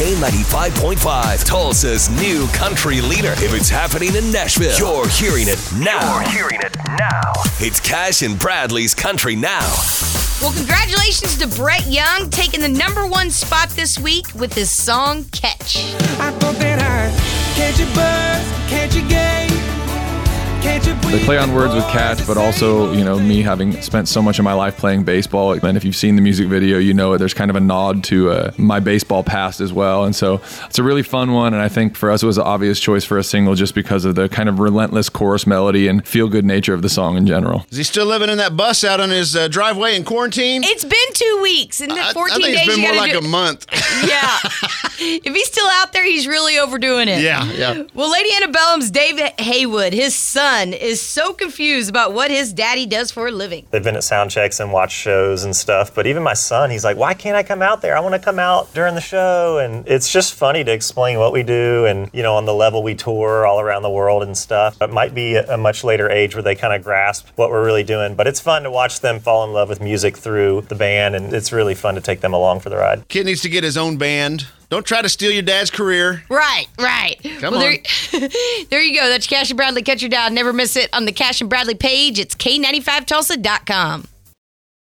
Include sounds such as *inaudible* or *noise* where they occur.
K95.5, Tulsa's new country leader. If it's happening in Nashville, you're hearing it now. You're hearing it now. It's Cash and Bradley's Country Now. Well, congratulations to Brett Young taking the number one spot this week with his song Catch. I thought that I catch a buzz, catch a game. Catch They play on words with catch, but also, you know, me having spent so much of my life playing baseball. And if you've seen the music video, you know it. There's kind of a nod to uh, my baseball past as well. And so it's a really fun one. And I think for us, it was an obvious choice for a single just because of the kind of relentless chorus melody and feel good nature of the song in general. Is he still living in that bus out on his uh, driveway in quarantine? It's been two weeks, and I, I 14 think days. it's been more like do- a month. Yeah. if he's still out there, he's really overdoing it. yeah, yeah. Well, Lady Antebellum's David Haywood, his son, is so confused about what his daddy does for a living. They've been at sound checks and watched shows and stuff. But even my son, he's like, why can't I come out there? I want to come out during the show. And it's just funny to explain what we do and, you know, on the level we tour all around the world and stuff. It might be a much later age where they kind of grasp what we're really doing. But it's fun to watch them fall in love with music through the band. And it's really fun to take them along for the ride. Kid needs to get his own band. Don't try to steal your dad's career. Right, right. Come well, There, *laughs* there you go. That's Cash and Bradley. Catch your dad. Never miss it on the Cash and Bradley page. It's K95Tulsa.com.